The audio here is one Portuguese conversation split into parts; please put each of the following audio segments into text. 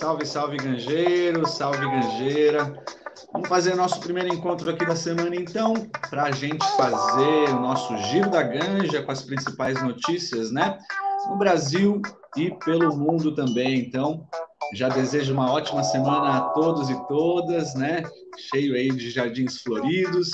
Salve, salve, ganjeiro, salve, ganjeira. Vamos fazer nosso primeiro encontro aqui da semana, então, para a gente fazer o nosso giro da ganja com as principais notícias, né? No Brasil e pelo mundo também. Então, já desejo uma ótima semana a todos e todas, né? Cheio aí de jardins floridos.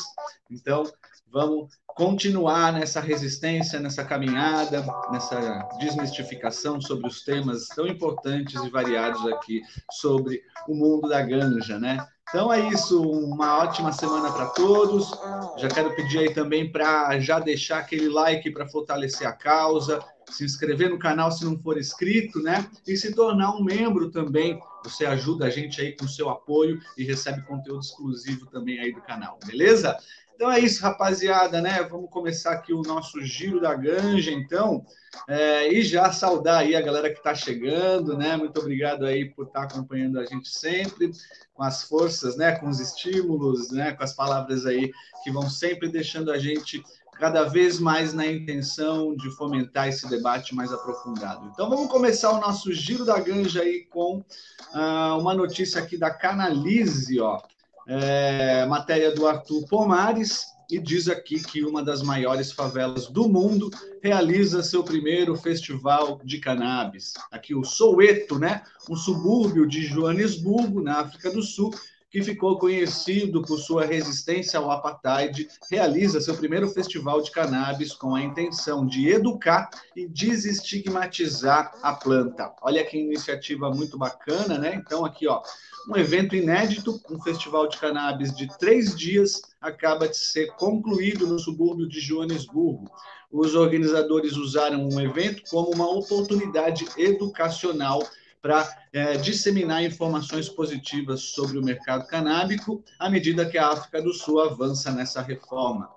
Então, vamos continuar nessa resistência, nessa caminhada, nessa desmistificação sobre os temas tão importantes e variados aqui sobre o mundo da ganja, né? Então é isso, uma ótima semana para todos. Já quero pedir aí também para já deixar aquele like para fortalecer a causa, se inscrever no canal se não for inscrito, né? E se tornar um membro também. Você ajuda a gente aí com seu apoio e recebe conteúdo exclusivo também aí do canal, beleza? Então é isso, rapaziada, né? Vamos começar aqui o nosso giro da ganja, então. É, e já saudar aí a galera que está chegando, né? Muito obrigado aí por estar tá acompanhando a gente sempre, com as forças, né? Com os estímulos, né? Com as palavras aí que vão sempre deixando a gente cada vez mais na intenção de fomentar esse debate mais aprofundado. Então vamos começar o nosso giro da ganja aí com uh, uma notícia aqui da Canalize, ó é, matéria do Arthur Pomares, e diz aqui que uma das maiores favelas do mundo realiza seu primeiro festival de cannabis. Aqui o Soweto, né? Um subúrbio de Joanesburgo, na África do Sul, que ficou conhecido por sua resistência ao apartheid, realiza seu primeiro festival de cannabis com a intenção de educar e desestigmatizar a planta. Olha que iniciativa muito bacana, né? Então aqui, ó, um evento inédito, um festival de cannabis de três dias, acaba de ser concluído no subúrbio de Joanesburgo. Os organizadores usaram o evento como uma oportunidade educacional para é, disseminar informações positivas sobre o mercado canábico à medida que a África do Sul avança nessa reforma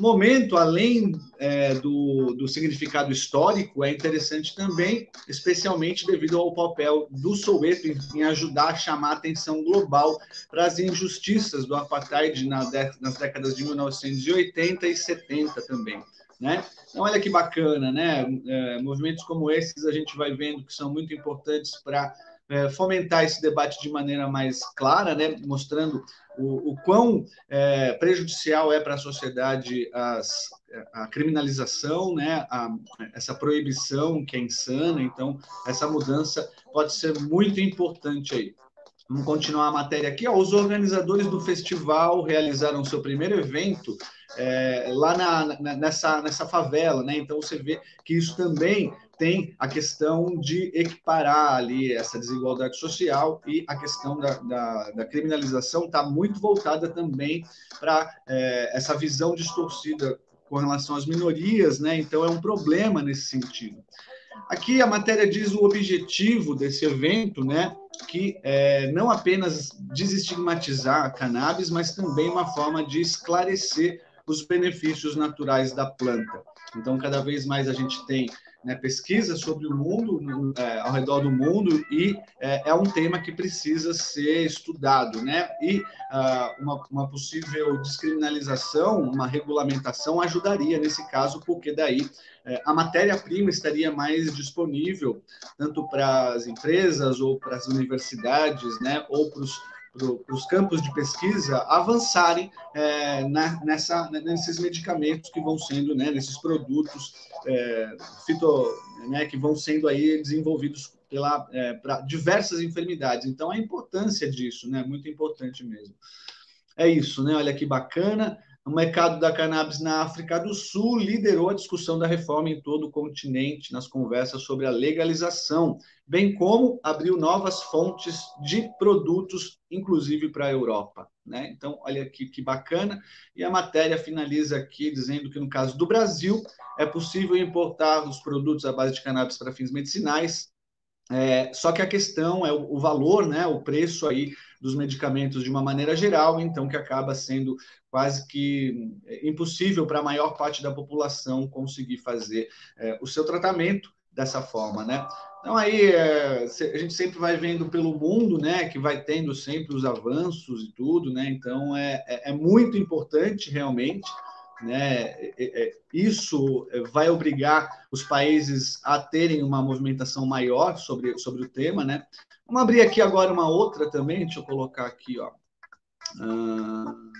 momento, além é, do, do significado histórico, é interessante também, especialmente devido ao papel do Soweto em, ajudar a chamar a atenção global para as injustiças do apartheid na nas décadas de 1980 e 70 também. Né? Então, olha que bacana, né? É, movimentos como esses a gente vai vendo que são muito importantes para é, fomentar esse debate de maneira mais clara, né? mostrando o, o quão é, prejudicial é para a sociedade as, a criminalização, né, a, essa proibição que é insana. Então, essa mudança pode ser muito importante aí. Vamos continuar a matéria aqui. Ó, os organizadores do festival realizaram seu primeiro evento é, lá na, na, nessa, nessa favela, né? Então você vê que isso também tem a questão de equiparar ali essa desigualdade social e a questão da, da, da criminalização está muito voltada também para é, essa visão distorcida com relação às minorias, né? Então é um problema nesse sentido. Aqui a matéria diz o objetivo desse evento, né? Que é não apenas desestigmatizar a cannabis, mas também uma forma de esclarecer os benefícios naturais da planta. Então, cada vez mais a gente tem né, pesquisa sobre o mundo, no, é, ao redor do mundo, e é, é, um tema que precisa ser estudado. Né? E uh, uma, uma, possível descriminalização, uma regulamentação ajudaria nesse caso, porque daí é, a matéria-prima estaria mais disponível, tanto para as empresas ou para as universidades, né, ou para os os campos de pesquisa avançarem é, nessa, nesses medicamentos que vão sendo, né, nesses produtos é, fito, né, que vão sendo aí desenvolvidos pela é, para diversas enfermidades. Então, a importância disso, né, muito importante mesmo. É isso, né? Olha que bacana. O mercado da cannabis na África do Sul liderou a discussão da reforma em todo o continente nas conversas sobre a legalização, bem como abriu novas fontes de produtos, inclusive para a Europa. Né? Então, olha aqui que bacana. E a matéria finaliza aqui dizendo que, no caso do Brasil, é possível importar os produtos à base de cannabis para fins medicinais, é, só que a questão é o, o, valor, né, o preço aí dos medicamentos de uma maneira geral, então que acaba sendo quase que impossível para a maior parte da população conseguir fazer é, o seu tratamento dessa forma, né? Então aí é, a gente sempre vai vendo pelo mundo, né, que vai tendo sempre os avanços e tudo, né? Então é, é, é muito importante realmente né? Isso vai obrigar os países a terem uma movimentação maior sobre, sobre o tema, né? Vamos abrir aqui agora uma outra também, deixa eu colocar aqui, ó. Uh,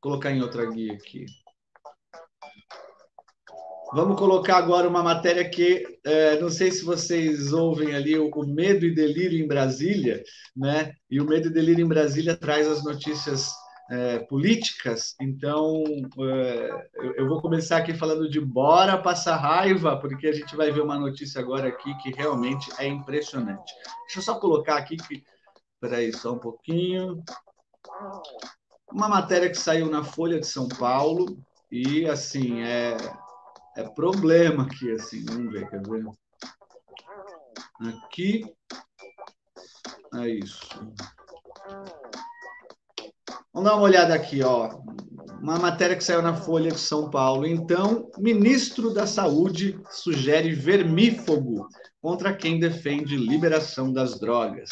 colocar em outra guia aqui. Vamos colocar agora uma matéria que é, não sei se vocês ouvem ali o, o, Medo e Delírio em Brasília, né? E o Medo e Delírio em Brasília traz as notícias é, políticas. Então é, eu, eu, vou começar aqui falando de bora passar raiva, porque a gente vai ver uma notícia agora aqui que realmente é impressionante. Deixa eu só colocar aqui que. Espera aí, só um pouquinho. Uma matéria que saiu na Folha de São Paulo e assim é é problema aqui, assim. Vamos ver, quer ver? Aqui. É isso. Vamos dar uma olhada aqui, ó. Uma matéria que saiu na Folha de São Paulo. Então, ministro da Saúde sugere vermífugo contra quem defende liberação das drogas.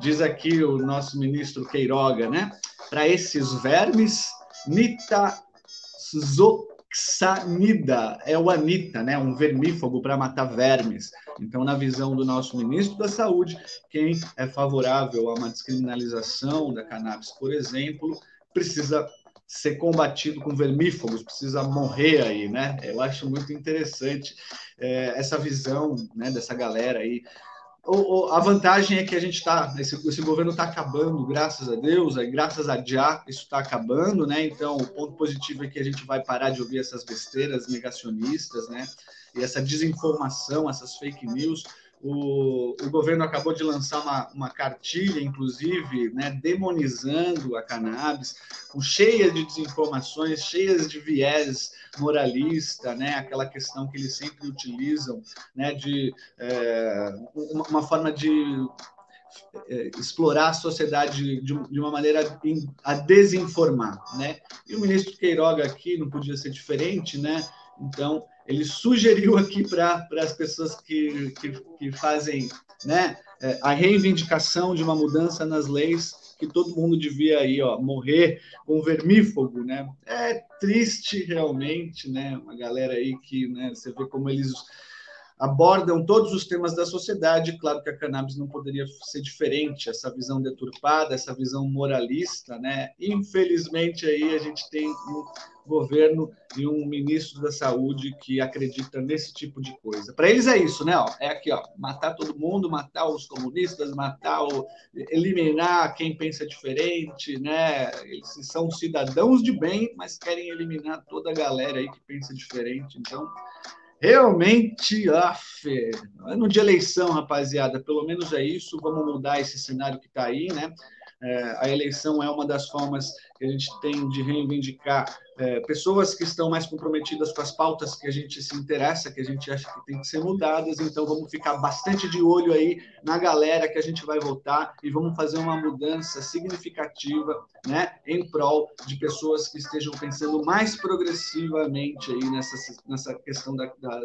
Diz aqui o nosso ministro Queiroga, né? Para esses vermes, nitazoxanida Xanida é o anita, né? Um vermífugo para matar vermes. Então, na visão do nosso ministro da Saúde, quem é favorável a uma descriminalização da cannabis, por exemplo, precisa ser combatido com vermífugos, precisa morrer aí, né? Eu acho muito interessante é, essa visão, né, dessa galera aí a vantagem é que a gente está, esse, esse, governo está acabando, graças a Deus, graças a Já, isso está acabando, né? Então, o ponto positivo é que a gente vai parar de ouvir essas besteiras negacionistas, né? E essa desinformação, essas fake news. O, o governo acabou de lançar uma, uma cartilha, inclusive, né, demonizando a cannabis, com cheia de desinformações, cheias de viés moralista, né, aquela questão que eles sempre utilizam, né, de é, uma, uma forma de é, explorar a sociedade de, uma maneira a desinformar, né? E o ministro Queiroga aqui não podia ser diferente, né? Então ele sugeriu aqui para as pessoas que, que, que, fazem né, é, a reivindicação de uma mudança nas leis que todo mundo devia aí, ó, morrer com vermífugo, né? É triste realmente, né? Uma galera aí que, né, você vê como eles abordam todos os temas da sociedade. Claro que a cannabis não poderia ser diferente, essa visão deturpada, essa visão moralista, né? Infelizmente aí a gente tem um governo e um ministro da saúde que acredita nesse tipo de coisa. Para eles é isso, né? É aqui, ó, matar todo mundo, matar os comunistas, matar o, eliminar quem pensa diferente, né? Eles são cidadãos de bem, mas querem eliminar toda a galera aí que pensa diferente. Então, Realmente, af, ano de eleição, rapaziada, pelo menos é isso. Vamos mudar esse cenário que está aí, né? É, a eleição é uma das formas que a gente tem de reivindicar é, pessoas que estão mais comprometidas com as pautas que a gente se interessa, que a gente acha que tem que ser mudadas. Então, vamos ficar bastante de olho aí na galera que a gente vai votar e vamos fazer uma mudança significativa, né, em prol de pessoas que estejam pensando mais progressivamente aí nessa, nessa questão da, da,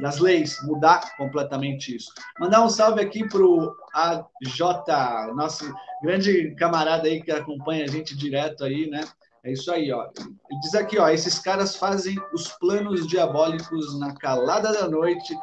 das leis, mudar completamente isso. Mandar um salve aqui para o AJ, nosso grande camarada aí que acompanha a gente direto aí, né? É isso aí, ó. Ele diz aqui, ó, esses caras fazem os planos diabólicos na calada da noite,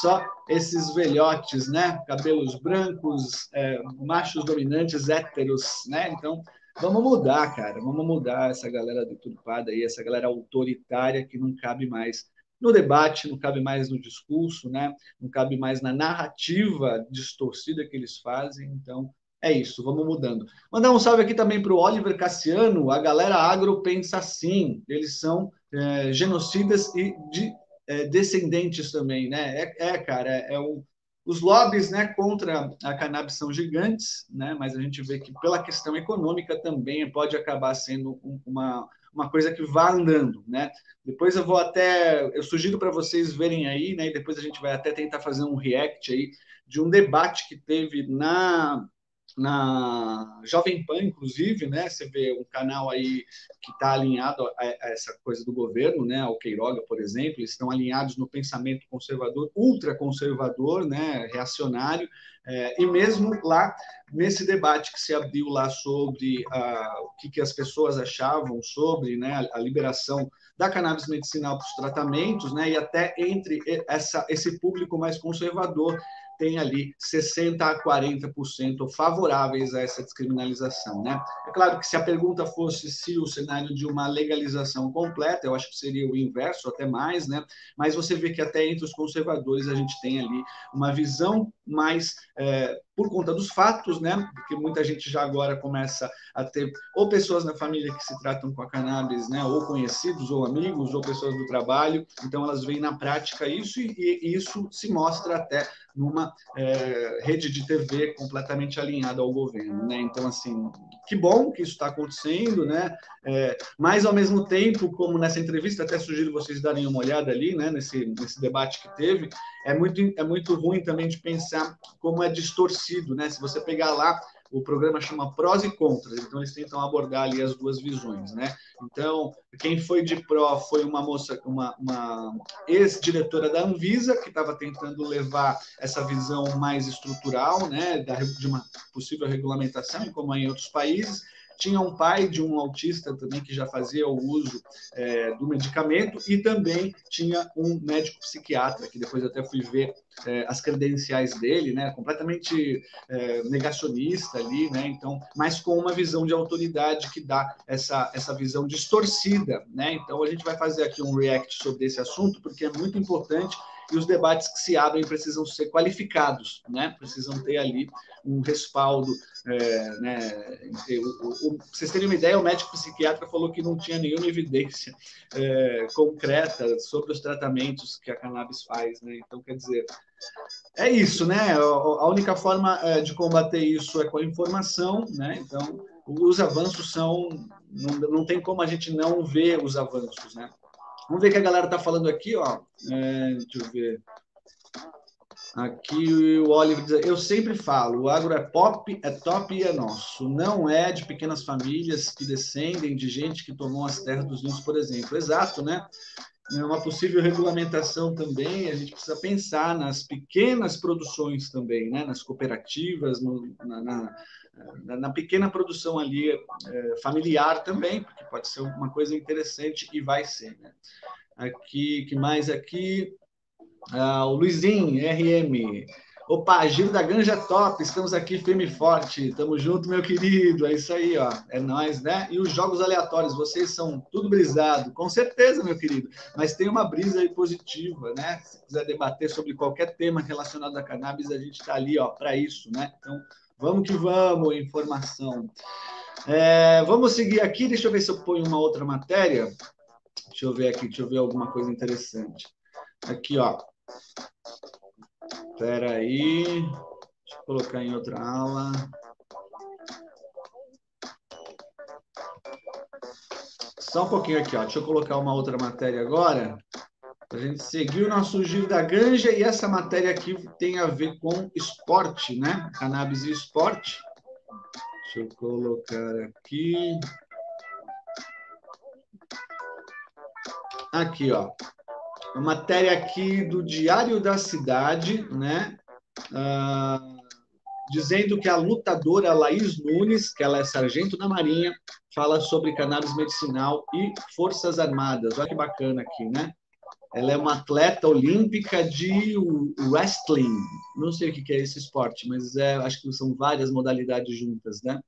só esses velhotes, né? Cabelos brancos, é, machos dominantes, héteros, né? Então, vamos mudar, cara. Vamos mudar essa galera deturpada aí, essa galera autoritária que não cabe mais no debate, não cabe mais no discurso, né? Não cabe mais na narrativa distorcida que eles fazem. Então, é isso, vamos mudando. Mandar um salve aqui também para o Oliver Cassiano. A galera agro pensa assim, eles são é, genocidas e de, é, descendentes também, né? É, é cara, é, é um, os lobbies né, contra a cannabis são gigantes, né? mas a gente vê que pela questão econômica também pode acabar sendo uma, uma coisa que vá andando. Né? Depois eu vou até, eu sugiro para vocês verem aí, né? e depois a gente vai até tentar fazer um react aí de um debate que teve na na Jovem Pan, inclusive, né? Você vê um canal aí que está alinhado a, essa coisa do governo, né? Ao Queiroga, por exemplo, eles estão alinhados no pensamento conservador, ultraconservador, né? Reacionário, é, e mesmo lá nesse debate que se abriu lá sobre uh, o que, que, as pessoas achavam sobre né, a liberação da cannabis medicinal para os tratamentos, né, e até entre essa, esse público mais conservador tem ali 60% a 40% favoráveis a essa descriminalização. Né? É claro que se a pergunta fosse se o cenário de uma legalização completa, eu acho que seria o inverso, até mais, né? mas você vê que até entre os conservadores a gente tem ali uma visão mais é, por conta dos fatos, né? Porque muita gente já agora começa a ter ou pessoas na família que se tratam com a cannabis, né? Ou conhecidos, ou amigos, ou pessoas do trabalho. Então elas veem na prática isso e, e isso se mostra até numa é, rede de TV completamente alinhada ao governo, né? Então assim, que bom que isso está acontecendo, né? É, mas ao mesmo tempo, como nessa entrevista, até sugiro vocês darem uma olhada ali, né? Nesse, nesse debate que teve, é muito é muito ruim também de pensar como é distorcido né? Se você pegar lá, o programa chama prós e contras, então eles tentam abordar ali as duas visões, né? Então, quem foi de pró foi uma moça, uma, uma ex-diretora da Anvisa, que estava tentando levar essa visão mais estrutural, né, de uma possível regulamentação, como é em outros países, tinha um pai de um autista também que já fazia o uso é, do medicamento e também tinha um médico psiquiatra, que depois até fui ver é, as credenciais dele, né, completamente é, negacionista ali, né, então, mas com uma visão de autoridade que dá essa, essa visão distorcida, né, então a gente vai fazer aqui um react sobre esse assunto, porque é muito importante e os debates que se abrem precisam ser qualificados, né? precisam ter ali um respaldo. É, né? o, o, vocês terem uma ideia, o médico psiquiatra falou que não tinha nenhuma evidência é, concreta sobre os tratamentos que a cannabis faz. Né? Então, quer dizer, é isso, né? A única forma é, de combater isso é com a informação, né? Então, os avanços são. Não, não tem como a gente não ver os avanços, né? Vamos ver o que a galera está falando aqui, ó. É, deixa eu ver. Aqui o Oliver diz: Eu sempre falo, o agro é pop, é top e é nosso. Não é de pequenas famílias que descendem de gente que tomou as terras dos índios, por exemplo. Exato, né? É uma possível regulamentação também, a gente precisa pensar nas pequenas produções também, né? nas cooperativas, no, na, na, na, pequena produção ali é, familiar também, pode ser uma coisa interessante e vai ser. Né? Aqui, que mais aqui? Ah, o Luizinho, RM. Opa, Giro da Ganja Top, estamos aqui firme e forte. Tamo junto, meu querido. É isso aí, ó. É nós, né? E os jogos aleatórios, vocês são tudo brisado, com certeza, meu querido. Mas tem uma brisa aí positiva, né? Se quiser debater sobre qualquer tema relacionado à cannabis, a gente está ali, ó, para isso, né? Então, Vamos que vamos, informação. É, vamos seguir aqui, deixa eu ver se eu ponho uma outra matéria. Deixa eu ver aqui, deixa eu ver alguma coisa interessante. Aqui, ó. Espera aí. Deixa eu colocar em outra aula. Só um pouquinho aqui, ó. Deixa eu colocar uma outra matéria agora. A gente seguiu o nosso giro da ganja e essa matéria aqui tem a ver com esporte, né? Cannabis e esporte. Deixa eu colocar aqui. Aqui, ó. A matéria aqui do Diário da Cidade, né? Ah, dizendo que a lutadora Laís Nunes, que ela é sargento da Marinha, fala sobre cannabis medicinal e forças armadas. Olha que bacana aqui, né? Ela é uma atleta olímpica de wrestling. Não sei o que é esse esporte, mas é, acho que são várias modalidades juntas, né?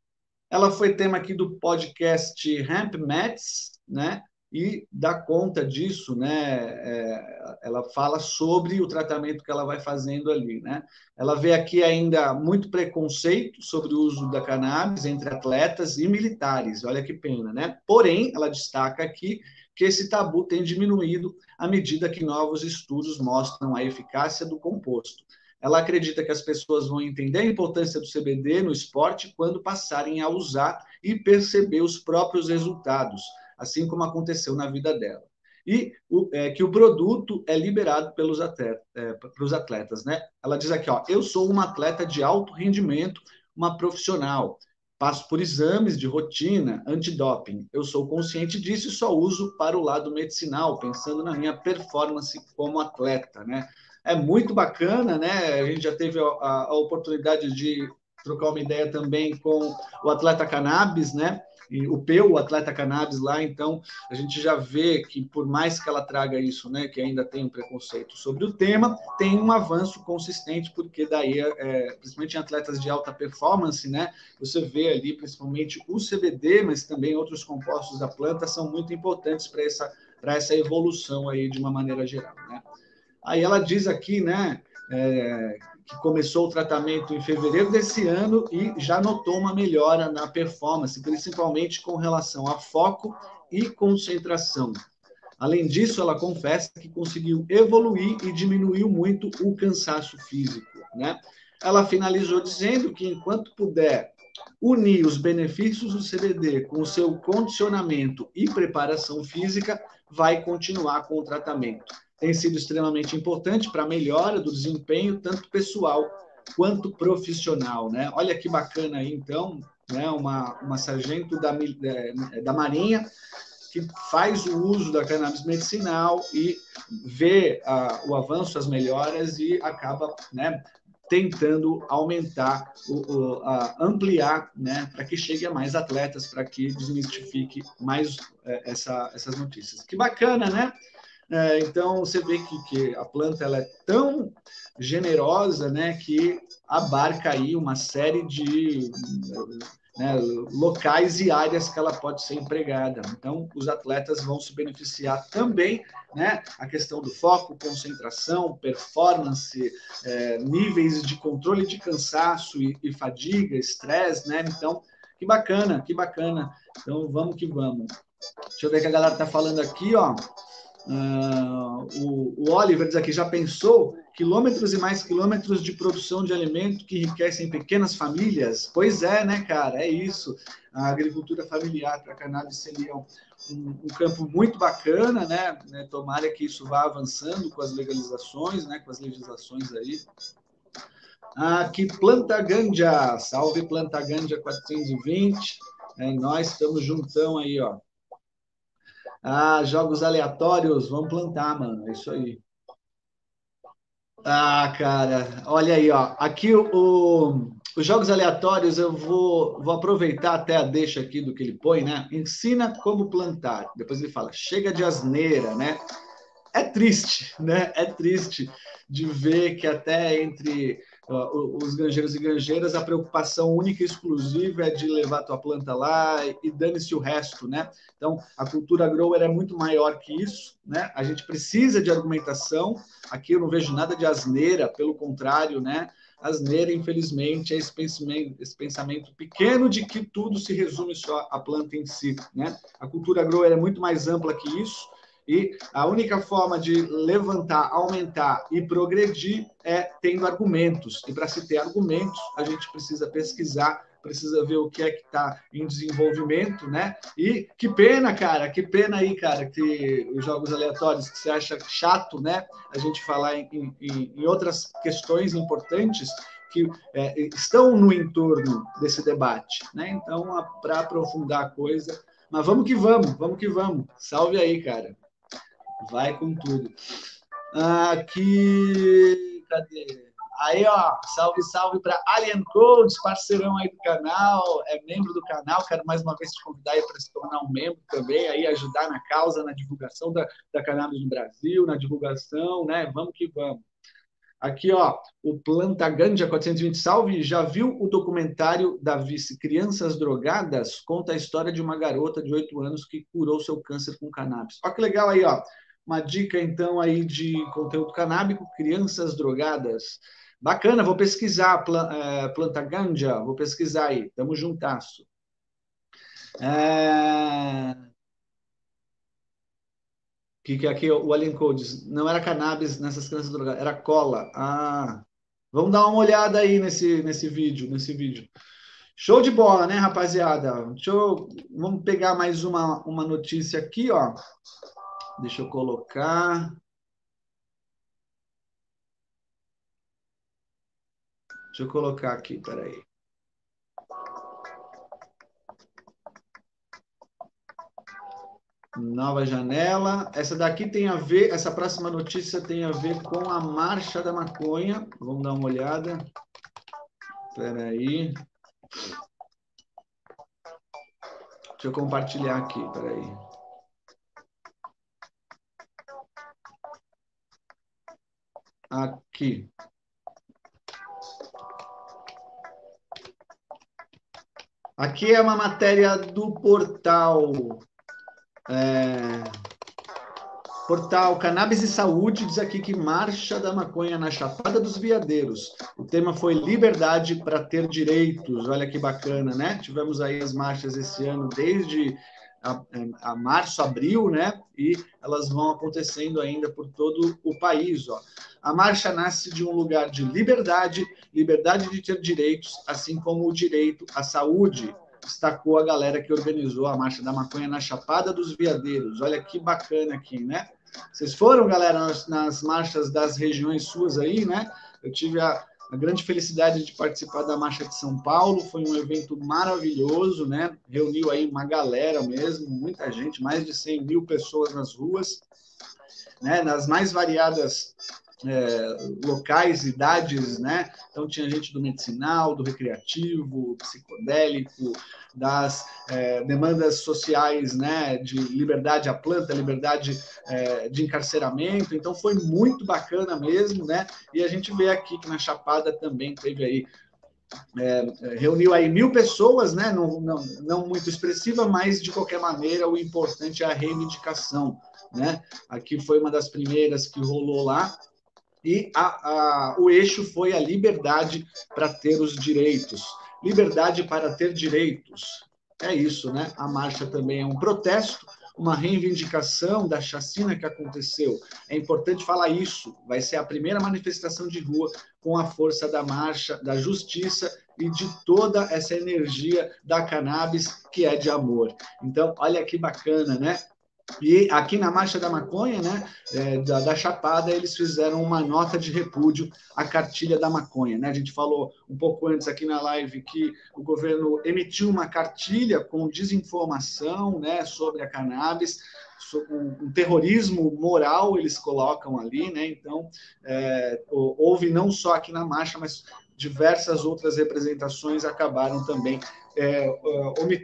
Ela foi tema aqui do podcast Ramp Mats, né? E dá conta disso, né? É, ela fala sobre o tratamento que ela vai fazendo ali, né? Ela vê aqui ainda muito preconceito sobre o uso da cannabis entre atletas e militares. Olha que pena, né? Porém, ela destaca aqui que esse tabu tem diminuído à medida que novos estudos mostram a eficácia do composto. Ela acredita que as pessoas vão entender a importância do CBD no esporte quando passarem a usar e perceber os próprios resultados, assim como aconteceu na vida dela. E o, é, que o produto é liberado pelos atleta, é, atletas, né? Ela diz aqui, ó, eu sou uma atleta de alto rendimento uma profissional. Passo por exames de rotina, antidoping. Eu sou consciente disso e só uso para o lado medicinal, pensando na minha performance como atleta, né? É muito bacana, né? A gente já teve a, a oportunidade de trocar uma ideia também com o atleta cannabis, né? E o Peu, o atleta cannabis lá, então a gente já vê que por mais que ela traga isso, né, que ainda tem um preconceito sobre o tema, tem um avanço consistente, porque daí, é, principalmente em atletas de alta performance, né, você vê ali principalmente o CBD, mas também outros compostos da planta são muito importantes para essa, para essa evolução aí de uma maneira geral, né. Aí ela diz aqui, né, é, que começou o tratamento em fevereiro desse ano e já notou uma melhora na performance, principalmente com relação a foco e concentração. Além disso, ela confessa que conseguiu evoluir e diminuiu muito o cansaço físico, né? Ela finalizou dizendo que enquanto puder unir os benefícios do CBD com o seu condicionamento e preparação física, vai continuar com o tratamento tem sido extremamente importante para a melhora do desempenho, tanto pessoal quanto profissional. Né? Olha que bacana aí, então, né? uma, uma sargento da, é, da Marinha que faz o uso da cannabis medicinal e vê a, o avanço, as melhoras e acaba né, tentando aumentar, o, o a, ampliar, né, para que chegue a mais atletas, para que desmistifique mais é, essa, essas notícias. Que bacana, né? É, então, você vê que, que a planta ela é tão generosa né, que abarca aí uma série de né, locais e áreas que ela pode ser empregada. Então, os atletas vão se beneficiar também, né? A questão do foco, concentração, performance, é, níveis de controle de cansaço e, e fadiga, estresse, né? Então, que bacana, que bacana. Então, vamos que vamos. Deixa eu ver o que a galera está falando aqui, ó. Uh, o, o, Oliver diz aqui, já pensou quilômetros e mais quilômetros de produção de alimento que enriquecem pequenas famílias? Pois é, né, cara? É isso. A agricultura familiar para cannabis seria um, um, campo muito bacana, né? né? Tomara que isso vá avançando com as legalizações, né? Com as legislações aí. Aqui, Planta Ganja, salve Planta Ganja 420. É, nós estamos juntão aí, ó. Ah, jogos aleatórios, vamos plantar, mano. É isso aí. Ah, cara, olha aí, ó. Aqui o, os jogos aleatórios eu vou, vou aproveitar até a deixa aqui do que ele põe, né? Ensina como plantar. Depois ele fala, chega de asneira, né? É triste, né? É triste de ver que até entre os granjeiros e granjeiras, a preocupação única e exclusiva é de levar a tua planta lá e dane-se o resto, né? Então, a cultura grower é muito maior que isso, né? A gente precisa de argumentação. Aqui eu não vejo nada de asneira, pelo contrário, né? Asneira, infelizmente, é esse pensamento, esse pensamento pequeno de que tudo se resume só à planta em si, né? A cultura grower é muito mais ampla que isso e a única forma de levantar, aumentar e progredir é tendo argumentos. E para se ter argumentos, a gente precisa pesquisar, precisa ver o que é que está em desenvolvimento, né? E que pena, cara, que pena aí, cara, que os jogos aleatórios que você acha chato, né? A gente falar em, em, em outras questões importantes que é, estão no entorno desse debate, né? Então, para aprofundar a coisa, mas vamos que vamos, vamos que vamos. Salve aí, cara. Vai com tudo. Aqui, cadê? Aí, ó, salve, salve para Alien Codes, parceirão aí do canal, é membro do canal. Quero mais uma vez te convidar aí para se tornar um membro também, aí ajudar na causa, na divulgação da, da cannabis no Brasil, na divulgação, né? Vamos que vamos. Aqui, ó, o Planta Ganja 420 Salve, já viu o documentário da vice Crianças Drogadas? Conta a história de uma garota de 8 anos que curou seu câncer com cannabis. Olha que legal aí, ó uma dica então aí de conteúdo canábico, crianças drogadas. Bacana, vou pesquisar é, planta ganja, vou pesquisar aí, tamo juntasso. É... que, que aqui o Alien Codes não era cannabis nessas crianças drogadas, era cola. Ah, vamos dar uma olhada aí nesse, nesse vídeo, nesse vídeo. Show de bola, né, rapaziada? Deixa eu, vamos pegar mais uma, uma notícia aqui, ó. Deixa eu colocar. Deixa eu colocar aqui, peraí. Nova janela. Essa daqui tem a ver, essa próxima notícia tem a ver com a marcha da maconha. Vamos dar uma olhada. Peraí. aí. Deixa eu compartilhar aqui, peraí. aí. Aqui. Aqui é uma matéria do portal é, portal Cannabis e Saúde diz aqui que marcha da maconha na Chapada dos Veadeiros. O tema foi liberdade para ter direitos. Olha que bacana, né? Tivemos aí as marchas esse ano desde a, a, março, abril, né? E elas vão acontecendo ainda por todo o país. Ó. A marcha nasce de um lugar de liberdade, liberdade de ter direitos, assim como o direito à saúde destacou a galera que organizou a Marcha da Maconha na Chapada dos Veadeiros. Olha que bacana aqui, né? Vocês foram, galera, nas, nas marchas das regiões suas aí, né? Eu tive a, a, grande felicidade de participar da Marcha de São Paulo, foi um evento maravilhoso, né? Reuniu aí uma galera mesmo, muita gente, mais de 100 mil pessoas nas ruas, né? Nas mais variadas é, locais, idades, né? Então tinha gente do medicinal, do recreativo, psicodélico, das é, demandas sociais, né? De liberdade à planta, liberdade é, de encarceramento. Então foi muito bacana mesmo, né? E a gente vê aqui que na Chapada também teve aí é, reuniu aí mil pessoas, né? Não, não, não muito expressiva, mas de qualquer maneira o importante é a reivindicação, né? Aqui foi uma das primeiras que rolou lá, e a, a, o eixo foi a liberdade para ter os direitos. Liberdade para ter direitos. É isso, né? A marcha também é um protesto, uma reivindicação da chacina que aconteceu. É importante falar isso. Vai ser a primeira manifestação de rua com a força da marcha, da justiça e de toda essa energia da cannabis que é de amor. Então, olha que bacana, né? E aqui na Marcha da Maconha, né, é, da, da, Chapada, eles fizeram uma nota de repúdio à cartilha da maconha. Né? A gente falou um pouco antes aqui na live que o governo emitiu uma cartilha com desinformação né, sobre a cannabis, um, um terrorismo moral eles colocam ali, né? Então, é, houve não só aqui na marcha, mas diversas outras representações acabaram também é,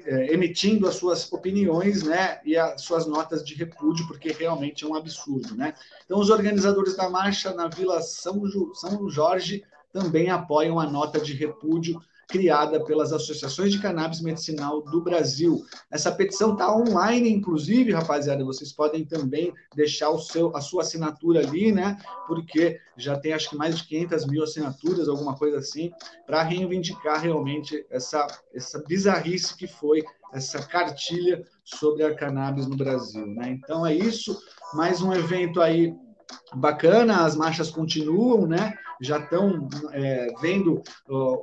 é, emitindo as suas opiniões né, e as suas notas de repúdio, porque realmente é um absurdo. Né? Então, os organizadores da marcha na Vila São, São Jorge também apoiam a nota de repúdio criada pelas associações de cannabis medicinal do Brasil. Essa petição está online, inclusive, rapaziada, vocês podem também deixar o seu, a sua assinatura ali, né? Porque já tem acho que mais de 500 mil assinaturas, alguma coisa assim, para reivindicar realmente essa, essa bizarrice que foi essa cartilha sobre a cannabis no Brasil, né? Então é isso, mais um evento aí bacana, as marchas continuam, né? Já estão é, vendo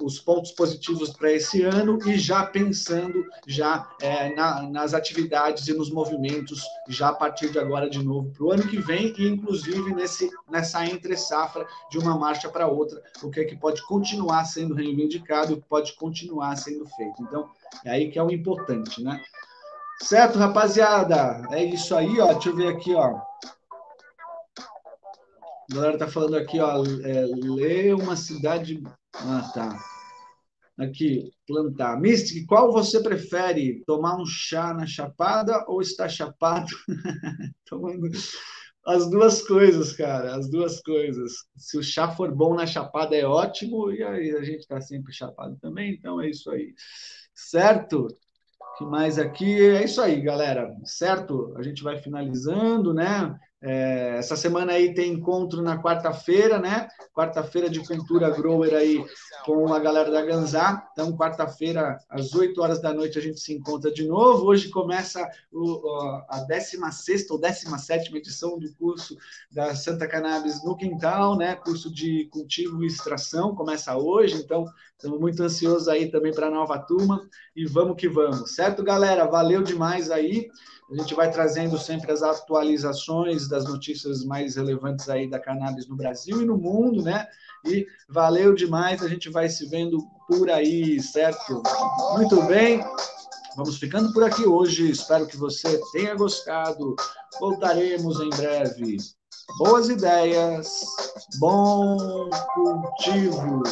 os pontos positivos para esse ano e já pensando já é, na, nas atividades e nos movimentos já a partir de agora de novo para o ano que vem e inclusive nesse nessa entre safra de uma marcha para outra, o que é que pode continuar sendo reivindicado, o que pode continuar sendo feito. Então é aí que é o importante, né? Certo, rapaziada? É isso aí, ó. Deixa eu ver aqui, ó. A galera tá falando aqui, ó, é, lê uma cidade. Ah, tá. Aqui, plantar. Mystic, qual você prefere? Tomar um chá na chapada ou estar chapado? Tomando as duas coisas, cara, as duas coisas. Se o chá for bom na chapada é ótimo, e aí a gente está sempre chapado também, então é isso aí. Certo? que mais aqui? É isso aí, galera. Certo? A gente vai finalizando, né? É, essa semana aí tem encontro na quarta-feira, né? Quarta-feira de cultura grower aí com a galera da Ganzá. Então, quarta-feira, às 8 horas da noite, a gente se encontra de novo. Hoje começa o, a 16 ou 17 edição do curso da Santa Cannabis no Quintal, né? Curso de cultivo e extração, começa hoje. Então, estamos muito ansiosos aí também para a nova turma. E vamos que vamos, certo, galera? Valeu demais aí. A gente vai trazendo sempre as atualizações das notícias mais relevantes aí da cannabis no Brasil e no mundo, né? E valeu demais, a gente vai se vendo por aí, certo? Muito bem. vamos ficando por aqui hoje. Espero que você tenha gostado. Voltaremos em breve. Boas ideias, bom cultivo.